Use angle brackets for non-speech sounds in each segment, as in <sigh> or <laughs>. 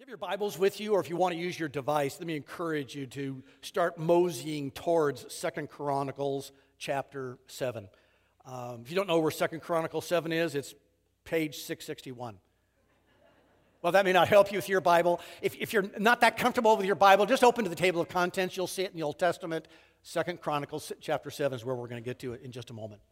Have your Bibles with you, or if you want to use your device, let me encourage you to start moseying towards Second Chronicles chapter 7. Um, if you don't know where Second Chronicles 7 is, it's page 661. Well, that may not help you with your Bible. If, if you're not that comfortable with your Bible, just open to the table of contents. You'll see it in the Old Testament. Second Chronicles chapter 7 is where we're going to get to it in just a moment.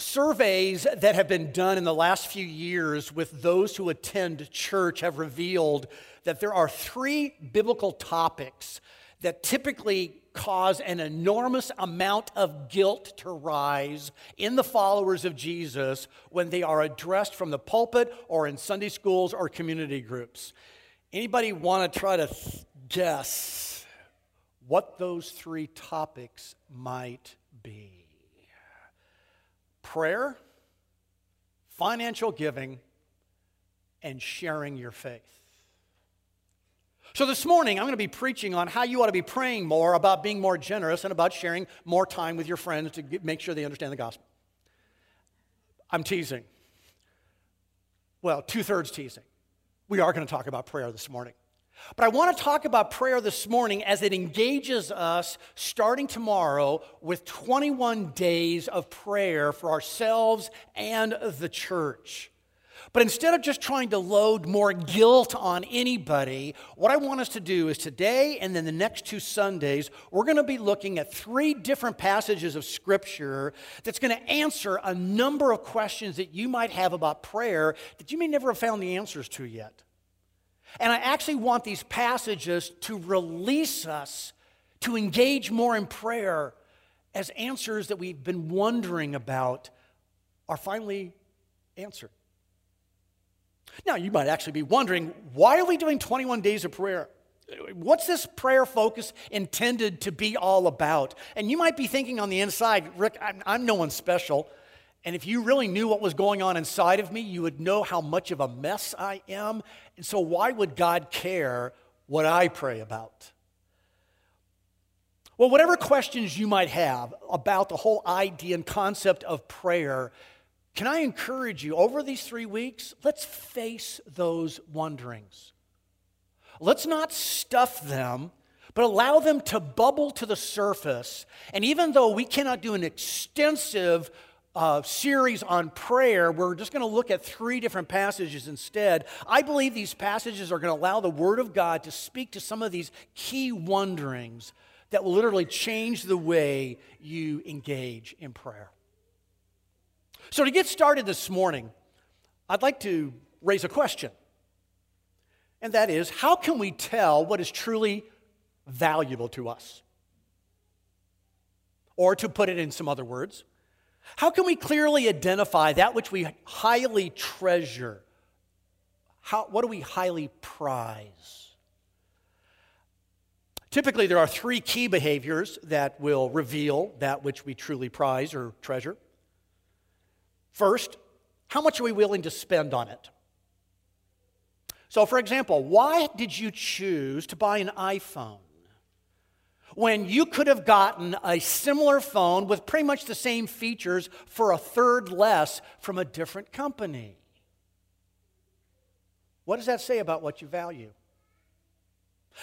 Surveys that have been done in the last few years with those who attend church have revealed that there are three biblical topics that typically cause an enormous amount of guilt to rise in the followers of Jesus when they are addressed from the pulpit or in Sunday schools or community groups. Anybody want to try to guess what those three topics might be? Prayer, financial giving, and sharing your faith. So, this morning, I'm going to be preaching on how you ought to be praying more about being more generous and about sharing more time with your friends to get, make sure they understand the gospel. I'm teasing. Well, two thirds teasing. We are going to talk about prayer this morning. But I want to talk about prayer this morning as it engages us starting tomorrow with 21 days of prayer for ourselves and the church. But instead of just trying to load more guilt on anybody, what I want us to do is today and then the next two Sundays, we're going to be looking at three different passages of Scripture that's going to answer a number of questions that you might have about prayer that you may never have found the answers to yet. And I actually want these passages to release us to engage more in prayer as answers that we've been wondering about are finally answered. Now, you might actually be wondering why are we doing 21 days of prayer? What's this prayer focus intended to be all about? And you might be thinking on the inside, Rick, I'm, I'm no one special. And if you really knew what was going on inside of me, you would know how much of a mess I am. And so, why would God care what I pray about? Well, whatever questions you might have about the whole idea and concept of prayer, can I encourage you over these three weeks? Let's face those wonderings. Let's not stuff them, but allow them to bubble to the surface. And even though we cannot do an extensive uh, series on prayer, we're just going to look at three different passages instead. I believe these passages are going to allow the Word of God to speak to some of these key wonderings that will literally change the way you engage in prayer. So, to get started this morning, I'd like to raise a question. And that is how can we tell what is truly valuable to us? Or to put it in some other words, how can we clearly identify that which we highly treasure? How, what do we highly prize? Typically, there are three key behaviors that will reveal that which we truly prize or treasure. First, how much are we willing to spend on it? So, for example, why did you choose to buy an iPhone? When you could have gotten a similar phone with pretty much the same features for a third less from a different company. What does that say about what you value?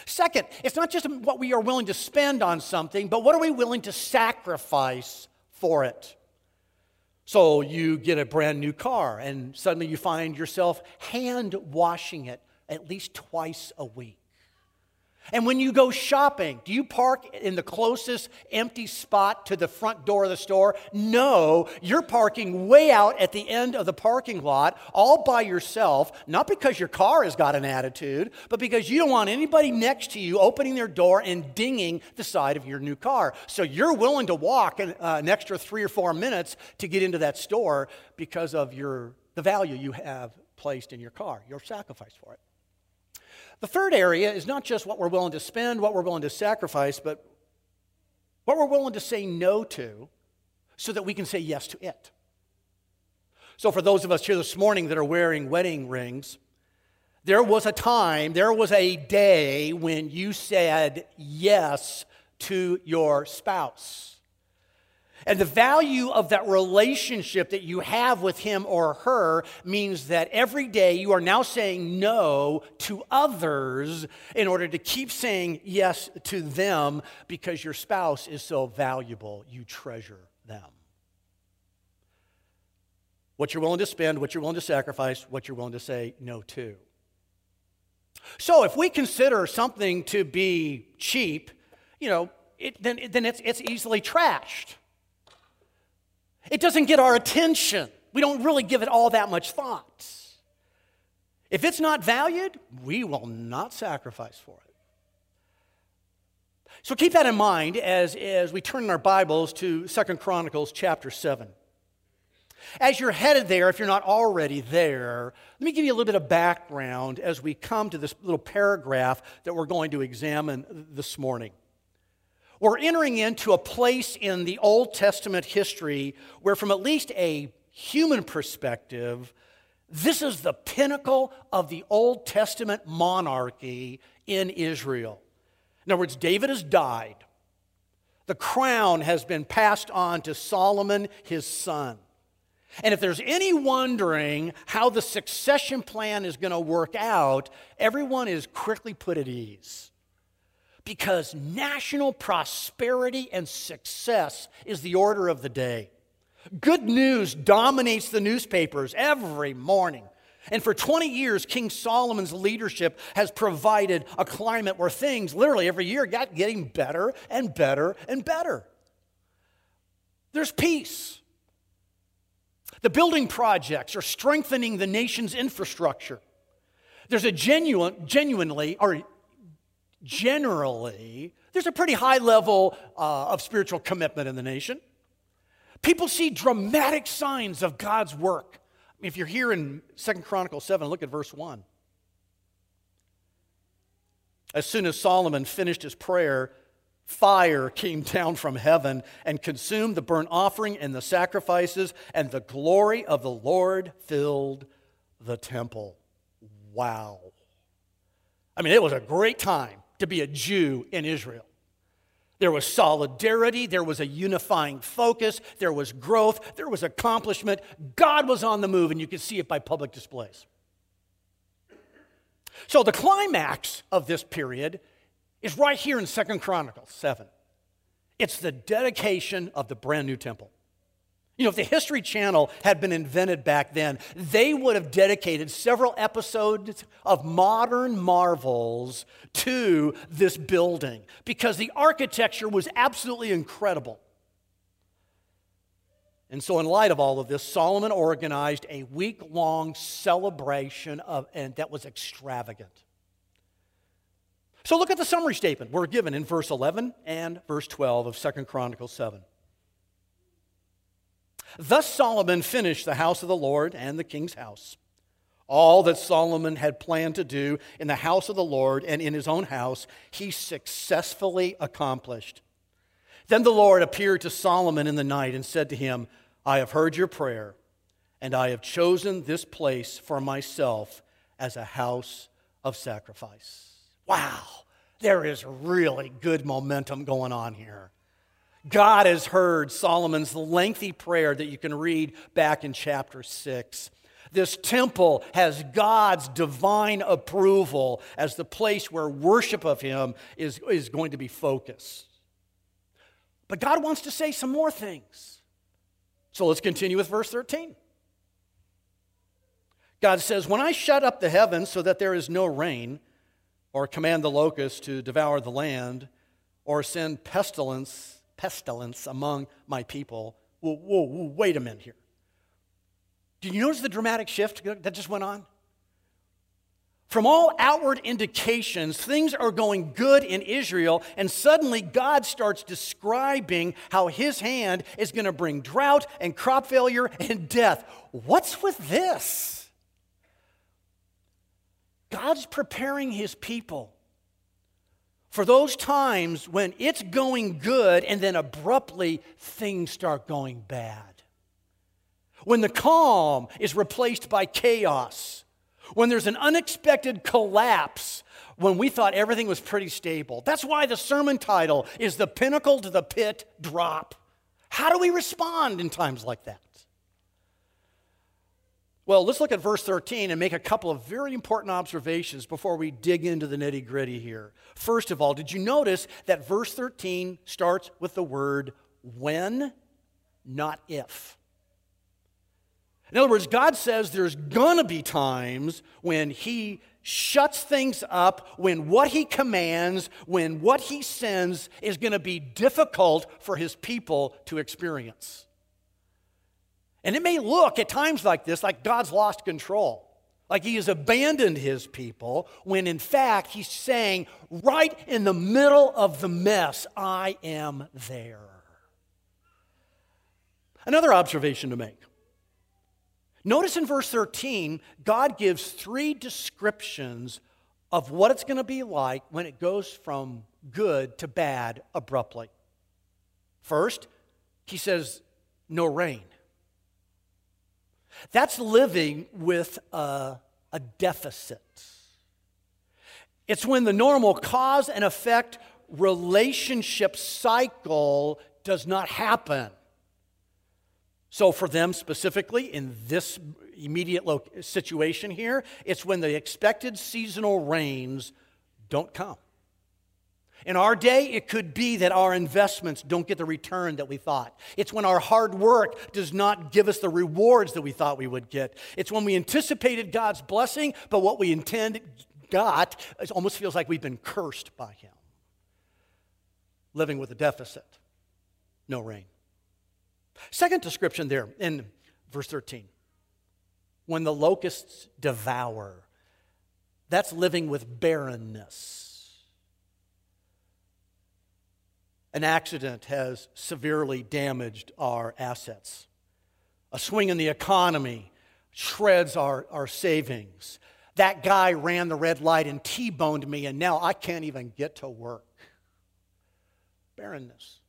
Second, it's not just what we are willing to spend on something, but what are we willing to sacrifice for it? So you get a brand new car, and suddenly you find yourself hand washing it at least twice a week. And when you go shopping, do you park in the closest empty spot to the front door of the store? No, you're parking way out at the end of the parking lot, all by yourself, not because your car has got an attitude, but because you don't want anybody next to you opening their door and dinging the side of your new car. So you're willing to walk an, uh, an extra three or four minutes to get into that store because of your, the value you have placed in your car, your sacrifice for it. The third area is not just what we're willing to spend, what we're willing to sacrifice, but what we're willing to say no to so that we can say yes to it. So, for those of us here this morning that are wearing wedding rings, there was a time, there was a day when you said yes to your spouse. And the value of that relationship that you have with him or her means that every day you are now saying no to others in order to keep saying yes to them because your spouse is so valuable. You treasure them. What you're willing to spend, what you're willing to sacrifice, what you're willing to say no to. So if we consider something to be cheap, you know, it, then, then it's, it's easily trashed. It doesn't get our attention. We don't really give it all that much thought. If it's not valued, we will not sacrifice for it. So keep that in mind as, as we turn in our Bibles to Second Chronicles chapter 7. As you're headed there, if you're not already there, let me give you a little bit of background as we come to this little paragraph that we're going to examine this morning. We're entering into a place in the Old Testament history where, from at least a human perspective, this is the pinnacle of the Old Testament monarchy in Israel. In other words, David has died. The crown has been passed on to Solomon, his son. And if there's any wondering how the succession plan is going to work out, everyone is quickly put at ease because national prosperity and success is the order of the day. Good news dominates the newspapers every morning. And for 20 years, King Solomon's leadership has provided a climate where things literally every year got getting better and better and better. There's peace. The building projects are strengthening the nation's infrastructure. There's a genuine, genuinely, or generally, there's a pretty high level uh, of spiritual commitment in the nation. People see dramatic signs of God's work. If you're here in Second Chronicles 7, look at verse 1. As soon as Solomon finished his prayer, fire came down from heaven and consumed the burnt offering and the sacrifices, and the glory of the Lord filled the temple. Wow. I mean, it was a great time to be a Jew in Israel. There was solidarity, there was a unifying focus, there was growth, there was accomplishment. God was on the move, and you could see it by public displays. So the climax of this period is right here in Second Chronicles 7. It's the dedication of the brand new temple. You know, if the History Channel had been invented back then, they would have dedicated several episodes of modern marvels to this building because the architecture was absolutely incredible. And so, in light of all of this, Solomon organized a week long celebration of, and that was extravagant. So, look at the summary statement we're given in verse 11 and verse 12 of Second Chronicles 7. Thus Solomon finished the house of the Lord and the king's house. All that Solomon had planned to do in the house of the Lord and in his own house, he successfully accomplished. Then the Lord appeared to Solomon in the night and said to him, I have heard your prayer, and I have chosen this place for myself as a house of sacrifice. Wow, there is really good momentum going on here. God has heard Solomon's lengthy prayer that you can read back in chapter 6. This temple has God's divine approval as the place where worship of Him is, is going to be focused. But God wants to say some more things. So let's continue with verse 13. God says, When I shut up the heavens so that there is no rain, or command the locusts to devour the land, or send pestilence pestilence among my people. Whoa, whoa, whoa, wait a minute here. Did you notice the dramatic shift that just went on? From all outward indications, things are going good in Israel, and suddenly God starts describing how his hand is going to bring drought and crop failure and death. What's with this? God's preparing his people for those times when it's going good and then abruptly things start going bad. When the calm is replaced by chaos. When there's an unexpected collapse when we thought everything was pretty stable. That's why the sermon title is The Pinnacle to the Pit Drop. How do we respond in times like that? Well, let's look at verse 13 and make a couple of very important observations before we dig into the nitty gritty here. First of all, did you notice that verse 13 starts with the word when, not if? In other words, God says there's gonna be times when He shuts things up, when what He commands, when what He sends is gonna be difficult for His people to experience. And it may look at times like this like God's lost control, like he has abandoned his people, when in fact he's saying, right in the middle of the mess, I am there. Another observation to make. Notice in verse 13, God gives three descriptions of what it's going to be like when it goes from good to bad abruptly. First, he says, no rain. That's living with a, a deficit. It's when the normal cause and effect relationship cycle does not happen. So, for them specifically, in this immediate situation here, it's when the expected seasonal rains don't come. In our day, it could be that our investments don't get the return that we thought. It's when our hard work does not give us the rewards that we thought we would get. It's when we anticipated God's blessing, but what we intended got it almost feels like we've been cursed by Him. Living with a deficit, no rain. Second description there in verse 13 when the locusts devour, that's living with barrenness. An accident has severely damaged our assets. A swing in the economy shreds our, our savings. That guy ran the red light and T boned me, and now I can't even get to work. Barrenness.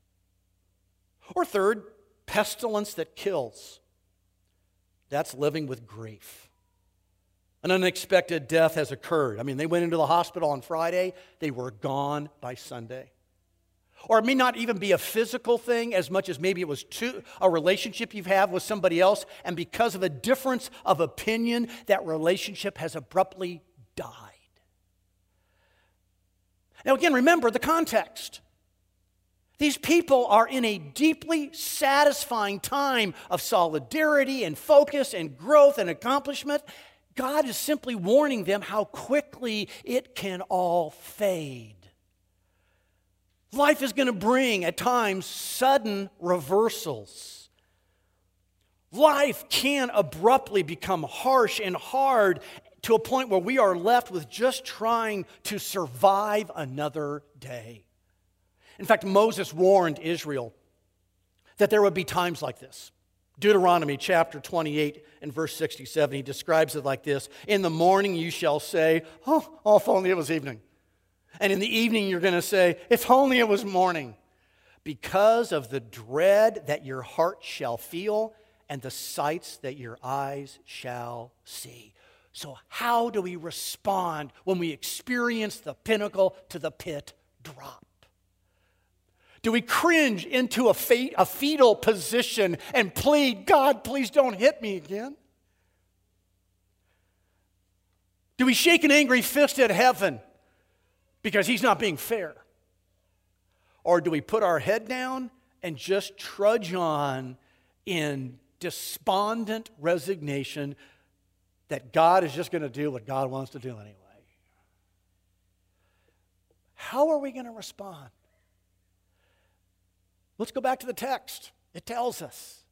Or third, pestilence that kills. That's living with grief. An unexpected death has occurred. I mean, they went into the hospital on Friday, they were gone by Sunday. Or it may not even be a physical thing as much as maybe it was a relationship you have with somebody else, and because of a difference of opinion, that relationship has abruptly died. Now, again, remember the context. These people are in a deeply satisfying time of solidarity and focus and growth and accomplishment. God is simply warning them how quickly it can all fade. Life is going to bring at times sudden reversals. Life can abruptly become harsh and hard to a point where we are left with just trying to survive another day. In fact, Moses warned Israel that there would be times like this. Deuteronomy chapter 28 and verse 67, he describes it like this In the morning you shall say, Oh, oh if only it was evening. And in the evening, you're going to say, If only it was morning. Because of the dread that your heart shall feel and the sights that your eyes shall see. So, how do we respond when we experience the pinnacle to the pit drop? Do we cringe into a, a fetal position and plead, God, please don't hit me again? Do we shake an angry fist at heaven because he's not being fair? Or do we put our head down and just trudge on in despondent resignation that God is just going to do what God wants to do anyway? How are we going to respond? Let's go back to the text. It tells us,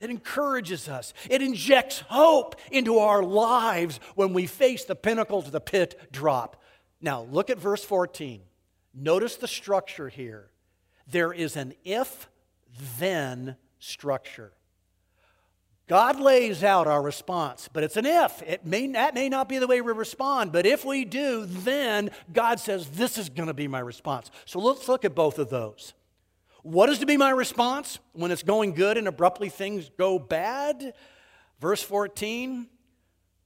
it encourages us, it injects hope into our lives when we face the pinnacle to the pit drop. Now, look at verse 14. Notice the structure here. There is an if then structure. God lays out our response, but it's an if. It may, that may not be the way we respond, but if we do, then God says, This is going to be my response. So let's look at both of those. What is to be my response when it's going good and abruptly things go bad? Verse 14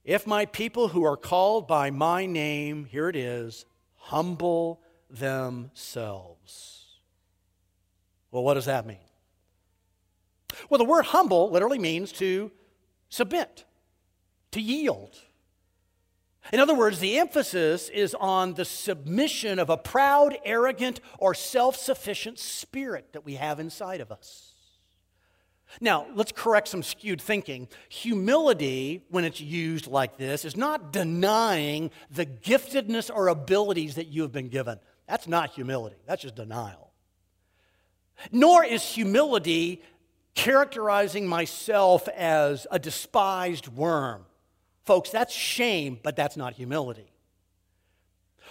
if my people who are called by my name, here it is, humble themselves. Well, what does that mean? Well, the word humble literally means to submit, to yield. In other words, the emphasis is on the submission of a proud, arrogant, or self sufficient spirit that we have inside of us. Now, let's correct some skewed thinking. Humility, when it's used like this, is not denying the giftedness or abilities that you have been given. That's not humility, that's just denial. Nor is humility characterizing myself as a despised worm. Folks, that's shame, but that's not humility.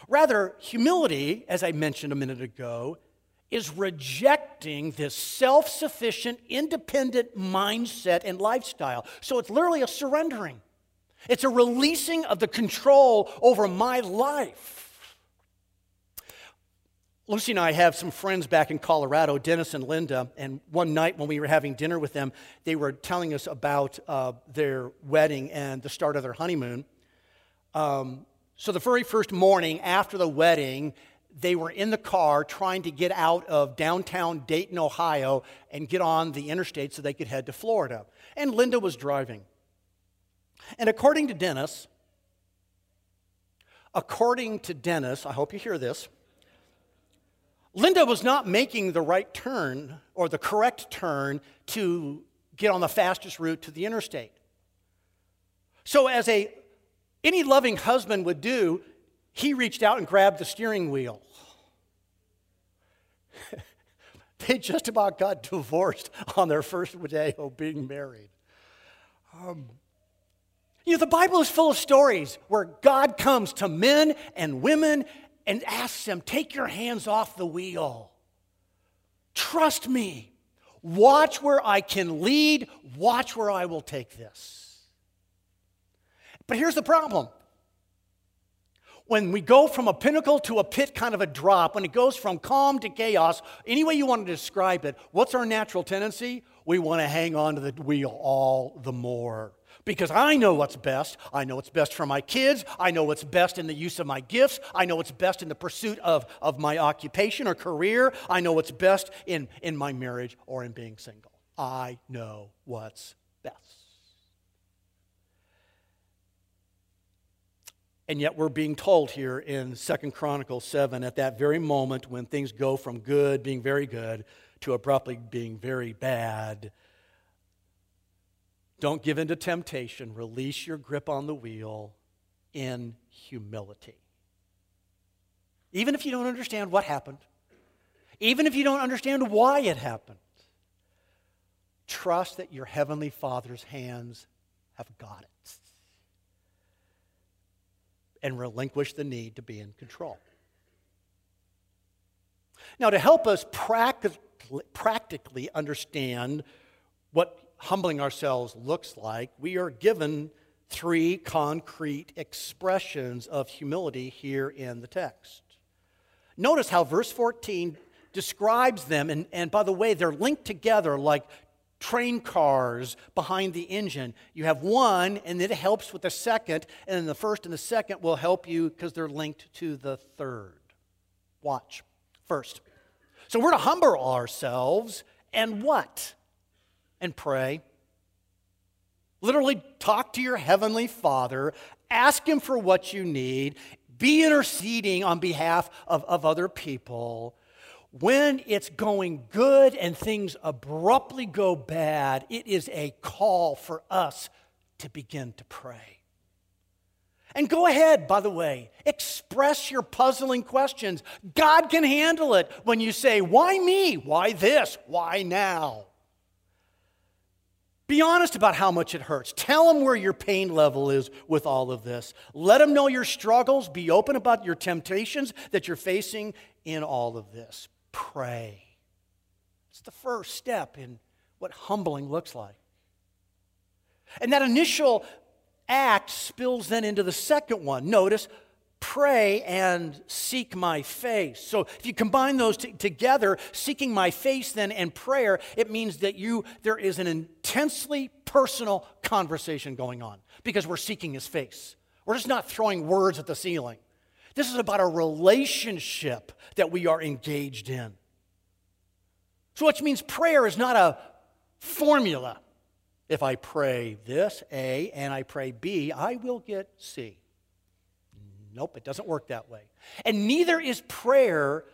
Rather, humility, as I mentioned a minute ago, is rejecting this self sufficient, independent mindset and lifestyle. So it's literally a surrendering, it's a releasing of the control over my life. Lucy and I have some friends back in Colorado, Dennis and Linda, and one night when we were having dinner with them, they were telling us about uh, their wedding and the start of their honeymoon. Um, so, the very first morning after the wedding, they were in the car trying to get out of downtown Dayton, Ohio, and get on the interstate so they could head to Florida. And Linda was driving. And according to Dennis, according to Dennis, I hope you hear this Linda was not making the right turn or the correct turn to get on the fastest route to the interstate. So, as a any loving husband would do, he reached out and grabbed the steering wheel. <laughs> they just about got divorced on their first day of being married. Um, you know, the Bible is full of stories where God comes to men and women and asks them, Take your hands off the wheel. Trust me. Watch where I can lead. Watch where I will take this. But here's the problem. When we go from a pinnacle to a pit kind of a drop, when it goes from calm to chaos, any way you want to describe it, what's our natural tendency? We want to hang on to the wheel all the more because I know what's best. I know what's best for my kids. I know what's best in the use of my gifts. I know what's best in the pursuit of, of my occupation or career. I know what's best in, in my marriage or in being single. I know what's best. And yet we're being told here in Second Chronicles 7 at that very moment when things go from good, being very good, to abruptly being very bad, don't give in to temptation. Release your grip on the wheel in humility. Even if you don't understand what happened, even if you don't understand why it happened, trust that your Heavenly Father's hands have got it. And relinquish the need to be in control. Now, to help us practically understand what humbling ourselves looks like, we are given three concrete expressions of humility here in the text. Notice how verse 14 describes them, and, and by the way, they're linked together like train cars behind the engine. You have one, and it helps with the second, and then the first and the second will help you because they're linked to the third. Watch. First. So we're to humble ourselves and what? and pray. Literally, talk to your heavenly Father, ask Him for what you need, be interceding on behalf of, of other people. When it's going good and things abruptly go bad, it is a call for us to begin to pray. And go ahead, by the way, express your puzzling questions. God can handle it when you say, Why me? Why this? Why now? Be honest about how much it hurts. Tell them where your pain level is with all of this. Let them know your struggles. Be open about your temptations that you're facing in all of this. Pray. It's the first step in what humbling looks like. And that initial act spills then into the second one. Notice pray and seek my face. So if you combine those t- together, seeking my face then and prayer, it means that you there is an intensely personal conversation going on because we're seeking his face. We're just not throwing words at the ceiling. This is about a relationship that we are engaged in. So which means prayer is not a formula. If I pray this, A, and I pray B, I will get C. Nope, it doesn't work that way. And neither is prayer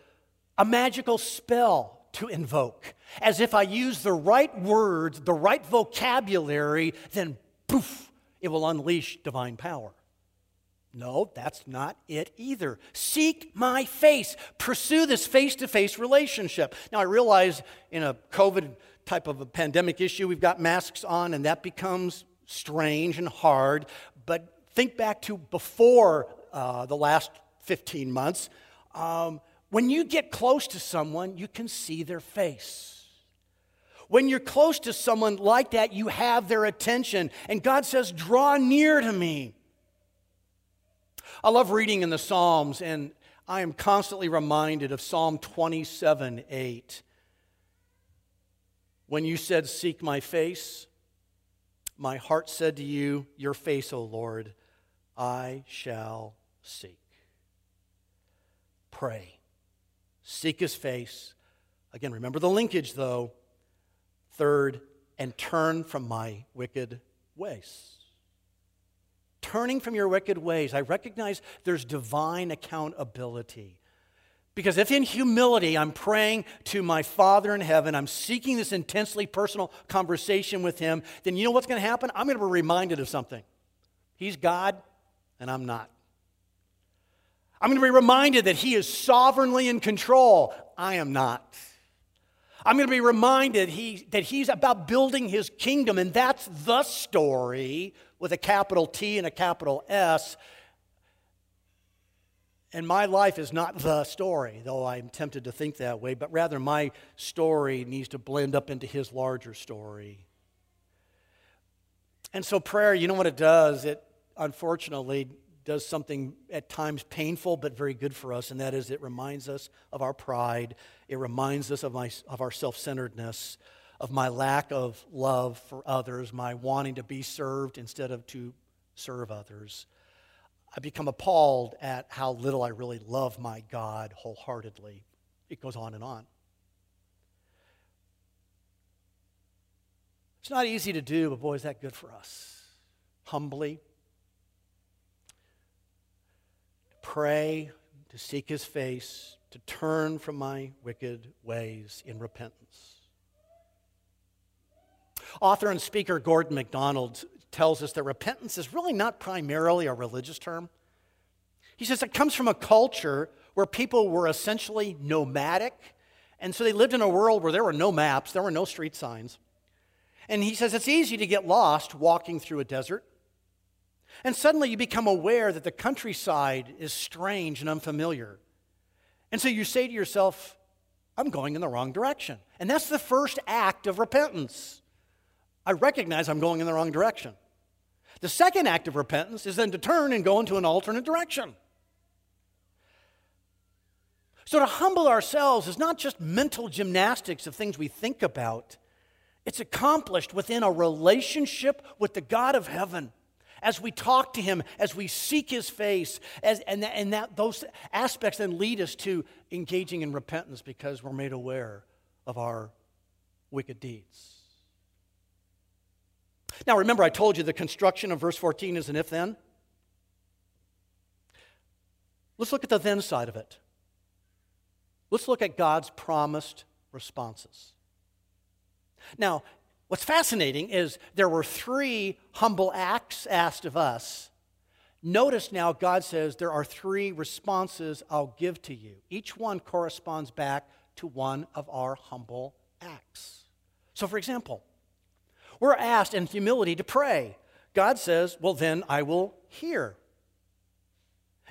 a magical spell to invoke. As if I use the right words, the right vocabulary, then poof, it will unleash divine power. No, that's not it either. Seek my face. Pursue this face to face relationship. Now, I realize in a COVID type of a pandemic issue, we've got masks on, and that becomes strange and hard. But think back to before uh, the last 15 months. Um, when you get close to someone, you can see their face. When you're close to someone like that, you have their attention. And God says, Draw near to me. I love reading in the Psalms, and I am constantly reminded of Psalm 27 8. When you said, Seek my face, my heart said to you, Your face, O Lord, I shall seek. Pray. Seek his face. Again, remember the linkage, though. Third, and turn from my wicked ways turning from your wicked ways, I recognize there's divine accountability. Because if in humility I'm praying to my Father in heaven, I'm seeking this intensely personal conversation with Him, then you know what's going to happen? I'm going to be reminded of something. He's God, and I'm not. I'm going to be reminded that He is sovereignly in control. I am not. I'm going to be reminded he, that He's about building His kingdom, and that's the story with a capital T and a capital S. And my life is not the story, though I'm tempted to think that way, but rather my story needs to blend up into his larger story. And so, prayer, you know what it does? It unfortunately does something at times painful but very good for us, and that is it reminds us of our pride, it reminds us of, my, of our self centeredness of my lack of love for others, my wanting to be served instead of to serve others. I become appalled at how little I really love my God wholeheartedly. It goes on and on. It's not easy to do, but boy, is that good for us. Humbly, to pray, to seek his face, to turn from my wicked ways in repentance. Author and speaker Gordon MacDonald tells us that repentance is really not primarily a religious term. He says it comes from a culture where people were essentially nomadic, and so they lived in a world where there were no maps, there were no street signs. And he says it's easy to get lost walking through a desert. And suddenly you become aware that the countryside is strange and unfamiliar. And so you say to yourself, I'm going in the wrong direction. And that's the first act of repentance. I recognize I'm going in the wrong direction. The second act of repentance is then to turn and go into an alternate direction. So, to humble ourselves is not just mental gymnastics of things we think about, it's accomplished within a relationship with the God of heaven. As we talk to Him, as we seek His face, as, and, that, and that, those aspects then lead us to engaging in repentance because we're made aware of our wicked deeds. Now, remember, I told you the construction of verse 14 is an if then. Let's look at the then side of it. Let's look at God's promised responses. Now, what's fascinating is there were three humble acts asked of us. Notice now God says there are three responses I'll give to you. Each one corresponds back to one of our humble acts. So, for example, we're asked in humility to pray. God says, Well, then I will hear.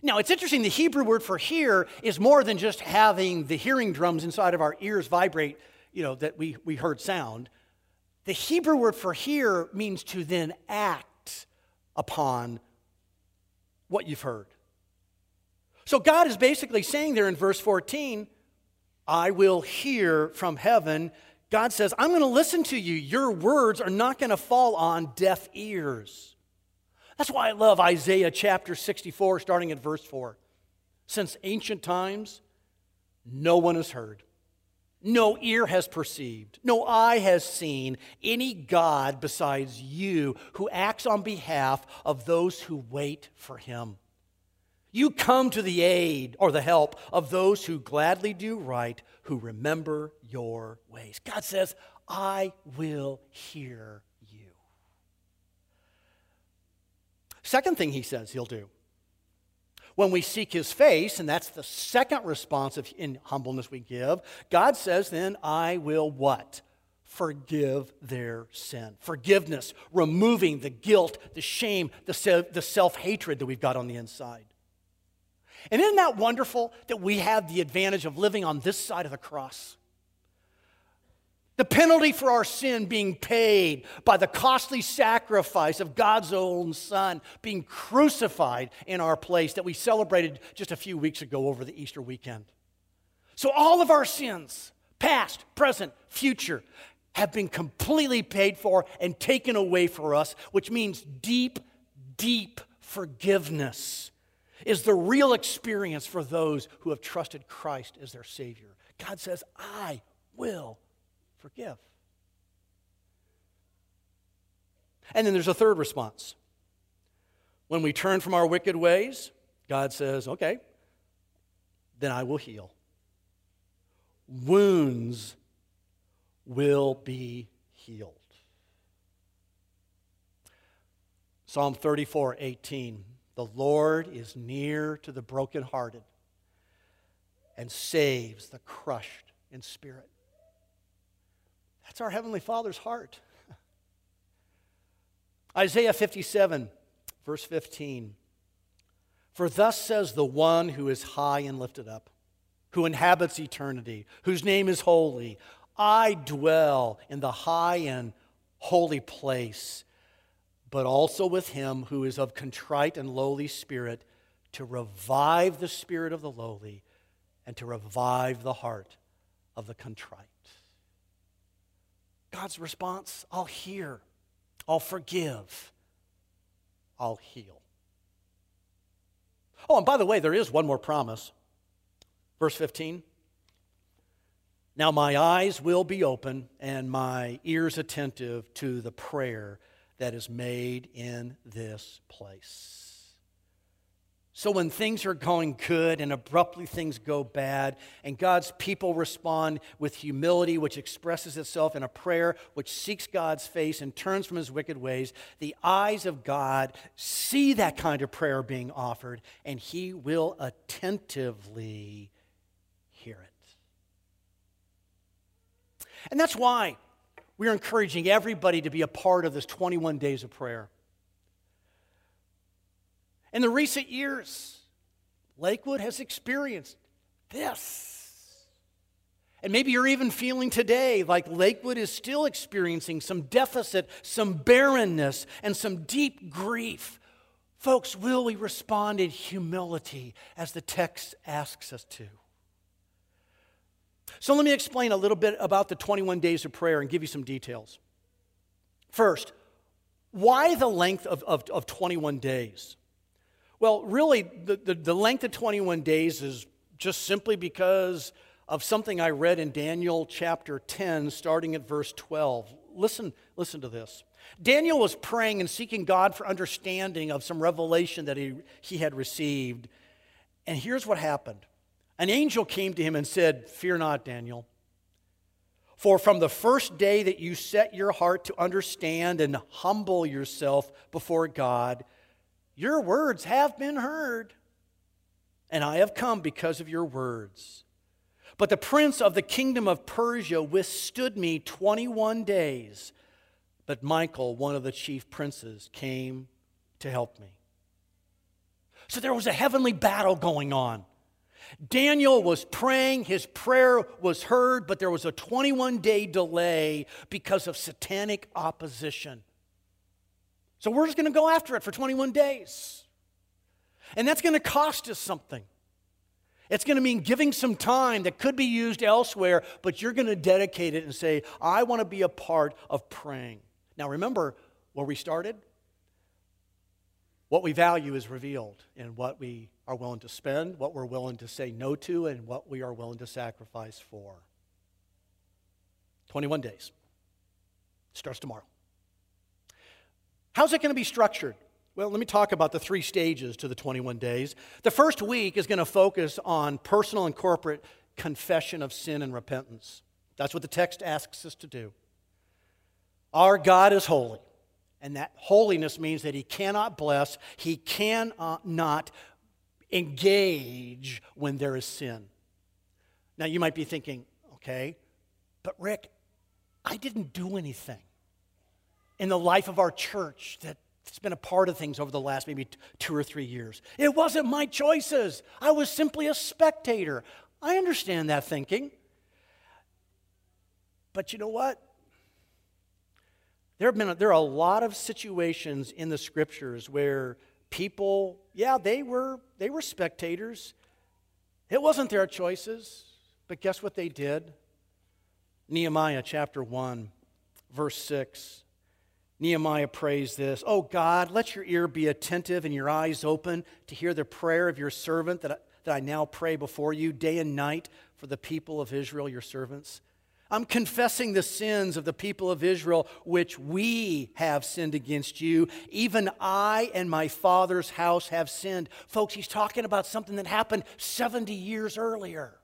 Now, it's interesting, the Hebrew word for hear is more than just having the hearing drums inside of our ears vibrate, you know, that we, we heard sound. The Hebrew word for hear means to then act upon what you've heard. So God is basically saying there in verse 14, I will hear from heaven God says, I'm going to listen to you. Your words are not going to fall on deaf ears. That's why I love Isaiah chapter 64, starting at verse 4. Since ancient times, no one has heard, no ear has perceived, no eye has seen any God besides you who acts on behalf of those who wait for him. You come to the aid or the help of those who gladly do right, who remember your ways. God says, I will hear you. Second thing he says he'll do when we seek his face, and that's the second response of, in humbleness we give, God says, then I will what? Forgive their sin. Forgiveness, removing the guilt, the shame, the, the self hatred that we've got on the inside. And isn't that wonderful that we have the advantage of living on this side of the cross? The penalty for our sin being paid by the costly sacrifice of God's own Son being crucified in our place that we celebrated just a few weeks ago over the Easter weekend. So, all of our sins, past, present, future, have been completely paid for and taken away for us, which means deep, deep forgiveness is the real experience for those who have trusted Christ as their Savior. God says, I will forgive. And then there's a third response. When we turn from our wicked ways, God says, okay, then I will heal. Wounds will be healed. Psalm 34 18. The Lord is near to the brokenhearted and saves the crushed in spirit. That's our Heavenly Father's heart. <laughs> Isaiah 57, verse 15. For thus says the one who is high and lifted up, who inhabits eternity, whose name is holy. I dwell in the high and holy place, but also with him who is of contrite and lowly spirit, to revive the spirit of the lowly and to revive the heart of the contrite. God's response I'll hear, I'll forgive, I'll heal. Oh, and by the way, there is one more promise. Verse 15. Now my eyes will be open and my ears attentive to the prayer that is made in this place. So when things are going good and abruptly things go bad, and God's people respond with humility, which expresses itself in a prayer which seeks God's face and turns from his wicked ways, the eyes of God see that kind of prayer being offered, and he will attentively hear it. And that's why we're encouraging everybody to be a part of this 21 days of prayer. In the recent years, Lakewood has experienced this. And maybe you're even feeling today like Lakewood is still experiencing some deficit, some barrenness, and some deep grief. Folks, will we respond in humility as the text asks us to? So let me explain a little bit about the 21 days of prayer and give you some details. First, why the length of, of, of 21 days? Well, really, the, the, the, length of 21 days is just simply because of something I read in Daniel chapter 10, starting at verse 12. Listen, listen to this. Daniel was praying and seeking God for understanding of some revelation that he, he had received. And here's what happened an angel came to him and said, Fear not, Daniel. For from the first day that you set your heart to understand and humble yourself before God, your words have been heard, and I have come because of your words. But the prince of the kingdom of Persia withstood me 21 days. But Michael, one of the chief princes, came to help me. So there was a heavenly battle going on. Daniel was praying, his prayer was heard, but there was a 21 day delay because of satanic opposition. So we're just going to go after it for 21 days. And that's going to cost us something. It's going to mean giving some time that could be used elsewhere, but you're going to dedicate it and say, I want to be a part of praying. Now, remember where we started? What we value is revealed in what we are willing to spend, what we're willing to say no to, and what we are willing to sacrifice for. 21 days. Starts tomorrow. How's it going to be structured? Well, let me talk about the three stages to the 21 days. The first week is going to focus on personal and corporate confession of sin and repentance. That's what the text asks us to do. Our God is holy, and that holiness means that He cannot bless, He cannot engage when there is sin. Now, you might be thinking, okay, but Rick, I didn't do anything in the life of our church that's been a part of things over the last maybe two or three years. It wasn't my choices. I was simply a spectator. I understand that thinking. But you know what? There have been there are a lot of situations in the scriptures where people, yeah, they were they were spectators. It wasn't their choices, but guess what they did? Nehemiah chapter 1, verse 6. Nehemiah prays this Oh God, let your ear be attentive and your eyes open to hear the prayer of your servant that I, that I now pray before you day and night for the people of Israel, your servants. I'm confessing the sins of the people of Israel, which we have sinned against you. Even I and my father's house have sinned. Folks, he's talking about something that happened 70 years earlier.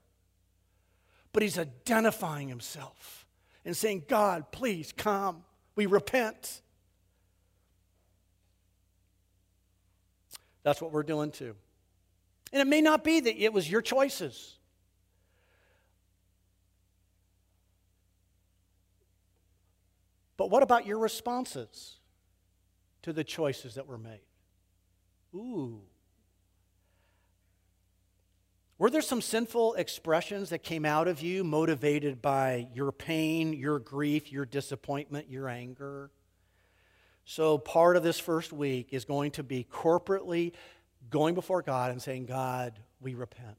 But he's identifying himself and saying, God, please come. We repent. That's what we're doing too. And it may not be that it was your choices. But what about your responses to the choices that were made? Ooh. Were there some sinful expressions that came out of you motivated by your pain, your grief, your disappointment, your anger? So, part of this first week is going to be corporately going before God and saying, God, we repent.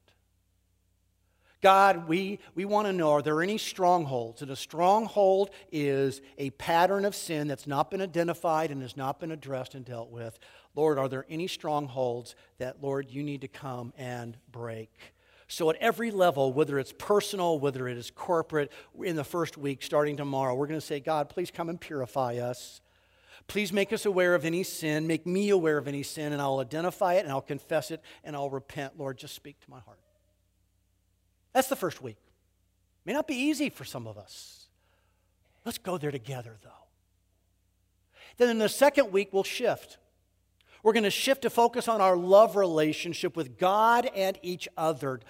God, we, we want to know are there any strongholds? And a stronghold is a pattern of sin that's not been identified and has not been addressed and dealt with. Lord, are there any strongholds that, Lord, you need to come and break? So, at every level, whether it's personal, whether it is corporate, in the first week, starting tomorrow, we're going to say, God, please come and purify us. Please make us aware of any sin. Make me aware of any sin, and I'll identify it and I'll confess it and I'll repent. Lord, just speak to my heart. That's the first week. May not be easy for some of us. Let's go there together, though. Then in the second week, we'll shift. We're going to shift to focus on our love relationship with God and each other.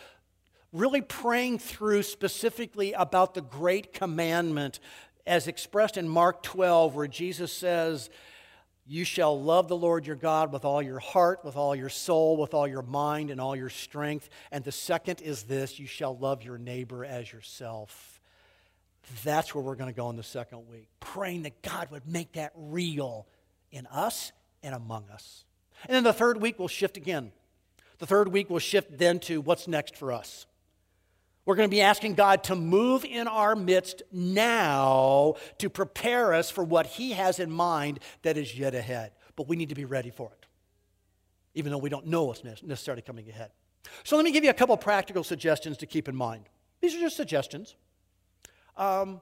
Really praying through specifically about the great commandment as expressed in Mark 12, where Jesus says, You shall love the Lord your God with all your heart, with all your soul, with all your mind, and all your strength. And the second is this you shall love your neighbor as yourself. That's where we're going to go in the second week, praying that God would make that real in us and among us. And then the third week, we'll shift again. The third week, we'll shift then to what's next for us. We're going to be asking God to move in our midst now to prepare us for what He has in mind that is yet ahead. But we need to be ready for it, even though we don't know what's necessarily coming ahead. So let me give you a couple practical suggestions to keep in mind. These are just suggestions. Um,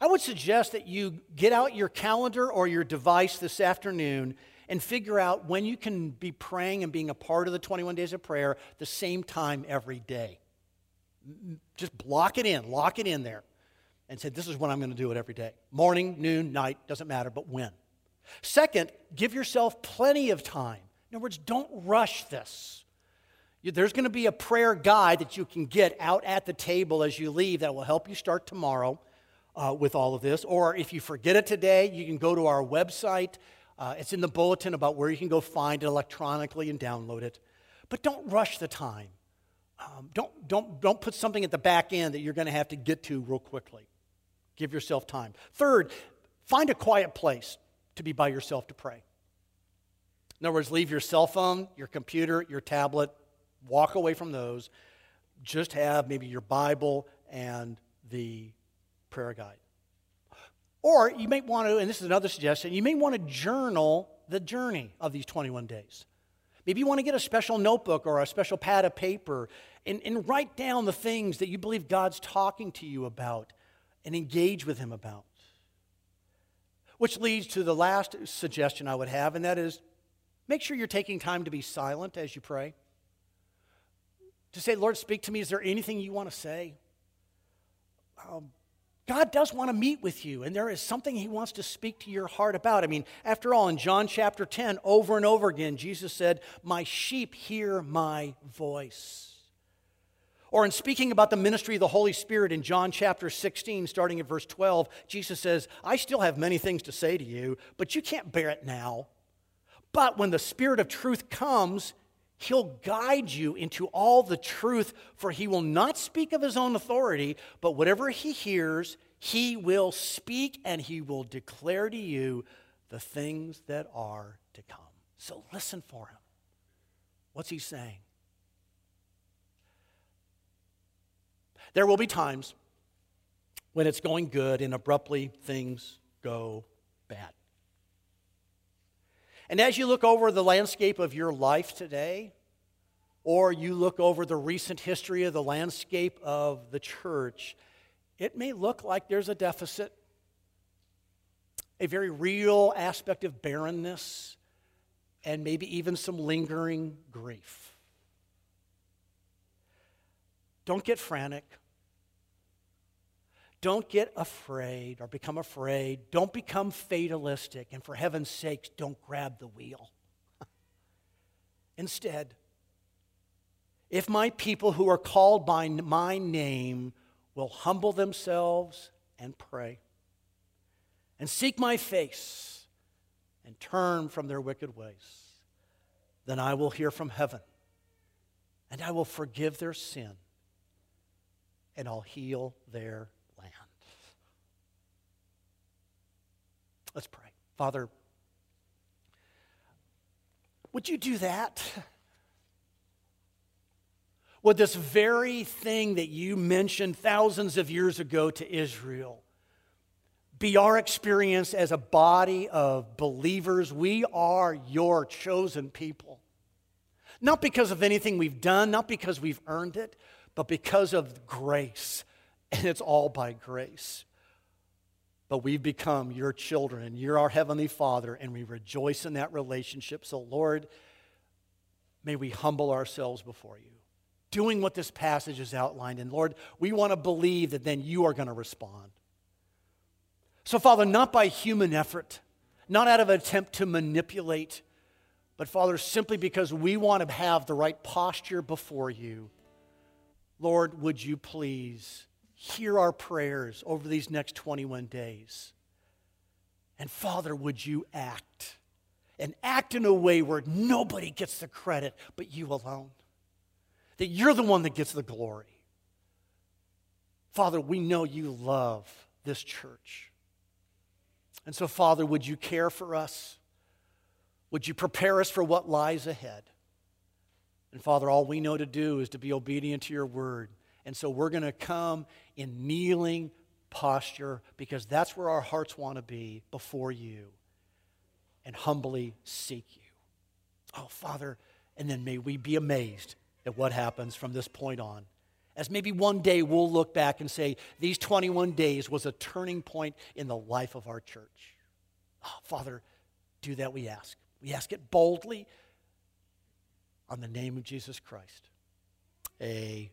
I would suggest that you get out your calendar or your device this afternoon and figure out when you can be praying and being a part of the 21 days of prayer the same time every day just block it in, lock it in there, and say, This is when I'm going to do it every day. Morning, noon, night, doesn't matter, but when. Second, give yourself plenty of time. In other words, don't rush this. There's going to be a prayer guide that you can get out at the table as you leave that will help you start tomorrow uh, with all of this. Or if you forget it today, you can go to our website. Uh, it's in the bulletin about where you can go find it electronically and download it. But don't rush the time. Um, don't, don't, don't put something at the back end that you're going to have to get to real quickly. Give yourself time. Third, find a quiet place to be by yourself to pray. In other words, leave your cell phone, your computer, your tablet, walk away from those. Just have maybe your Bible and the prayer guide. Or you may want to, and this is another suggestion, you may want to journal the journey of these 21 days. Maybe you want to get a special notebook or a special pad of paper and, and write down the things that you believe God's talking to you about and engage with Him about. Which leads to the last suggestion I would have, and that is make sure you're taking time to be silent as you pray. To say, Lord, speak to me. Is there anything you want to say? Um, God does want to meet with you, and there is something He wants to speak to your heart about. I mean, after all, in John chapter 10, over and over again, Jesus said, My sheep hear my voice. Or in speaking about the ministry of the Holy Spirit in John chapter 16, starting at verse 12, Jesus says, I still have many things to say to you, but you can't bear it now. But when the Spirit of truth comes, He'll guide you into all the truth, for He will not speak of His own authority, but whatever He hears, He will speak and He will declare to you the things that are to come. So listen for Him. What's He saying? There will be times when it's going good and abruptly things go bad. And as you look over the landscape of your life today, or you look over the recent history of the landscape of the church, it may look like there's a deficit, a very real aspect of barrenness, and maybe even some lingering grief. Don't get frantic. Don't get afraid or become afraid. Don't become fatalistic. And for heaven's sakes, don't grab the wheel. <laughs> Instead, if my people who are called by my name will humble themselves and pray and seek my face and turn from their wicked ways, then I will hear from heaven and I will forgive their sin and I'll heal their Let's pray. Father, would you do that? Would this very thing that you mentioned thousands of years ago to Israel be our experience as a body of believers? We are your chosen people. Not because of anything we've done, not because we've earned it, but because of grace. And it's all by grace but we've become your children and you're our Heavenly Father, and we rejoice in that relationship. So, Lord, may we humble ourselves before you, doing what this passage is outlined. And Lord, we want to believe that then you are going to respond. So, Father, not by human effort, not out of an attempt to manipulate, but Father, simply because we want to have the right posture before you. Lord, would you please hear our prayers over these next 21 days. And Father, would you act? And act in a way where nobody gets the credit but you alone. That you're the one that gets the glory. Father, we know you love this church. And so, Father, would you care for us? Would you prepare us for what lies ahead? And Father, all we know to do is to be obedient to your word and so we're going to come in kneeling posture because that's where our hearts want to be before you and humbly seek you. Oh, Father, and then may we be amazed at what happens from this point on. As maybe one day we'll look back and say, these 21 days was a turning point in the life of our church. Oh, Father, do that, we ask. We ask it boldly on the name of Jesus Christ. Amen.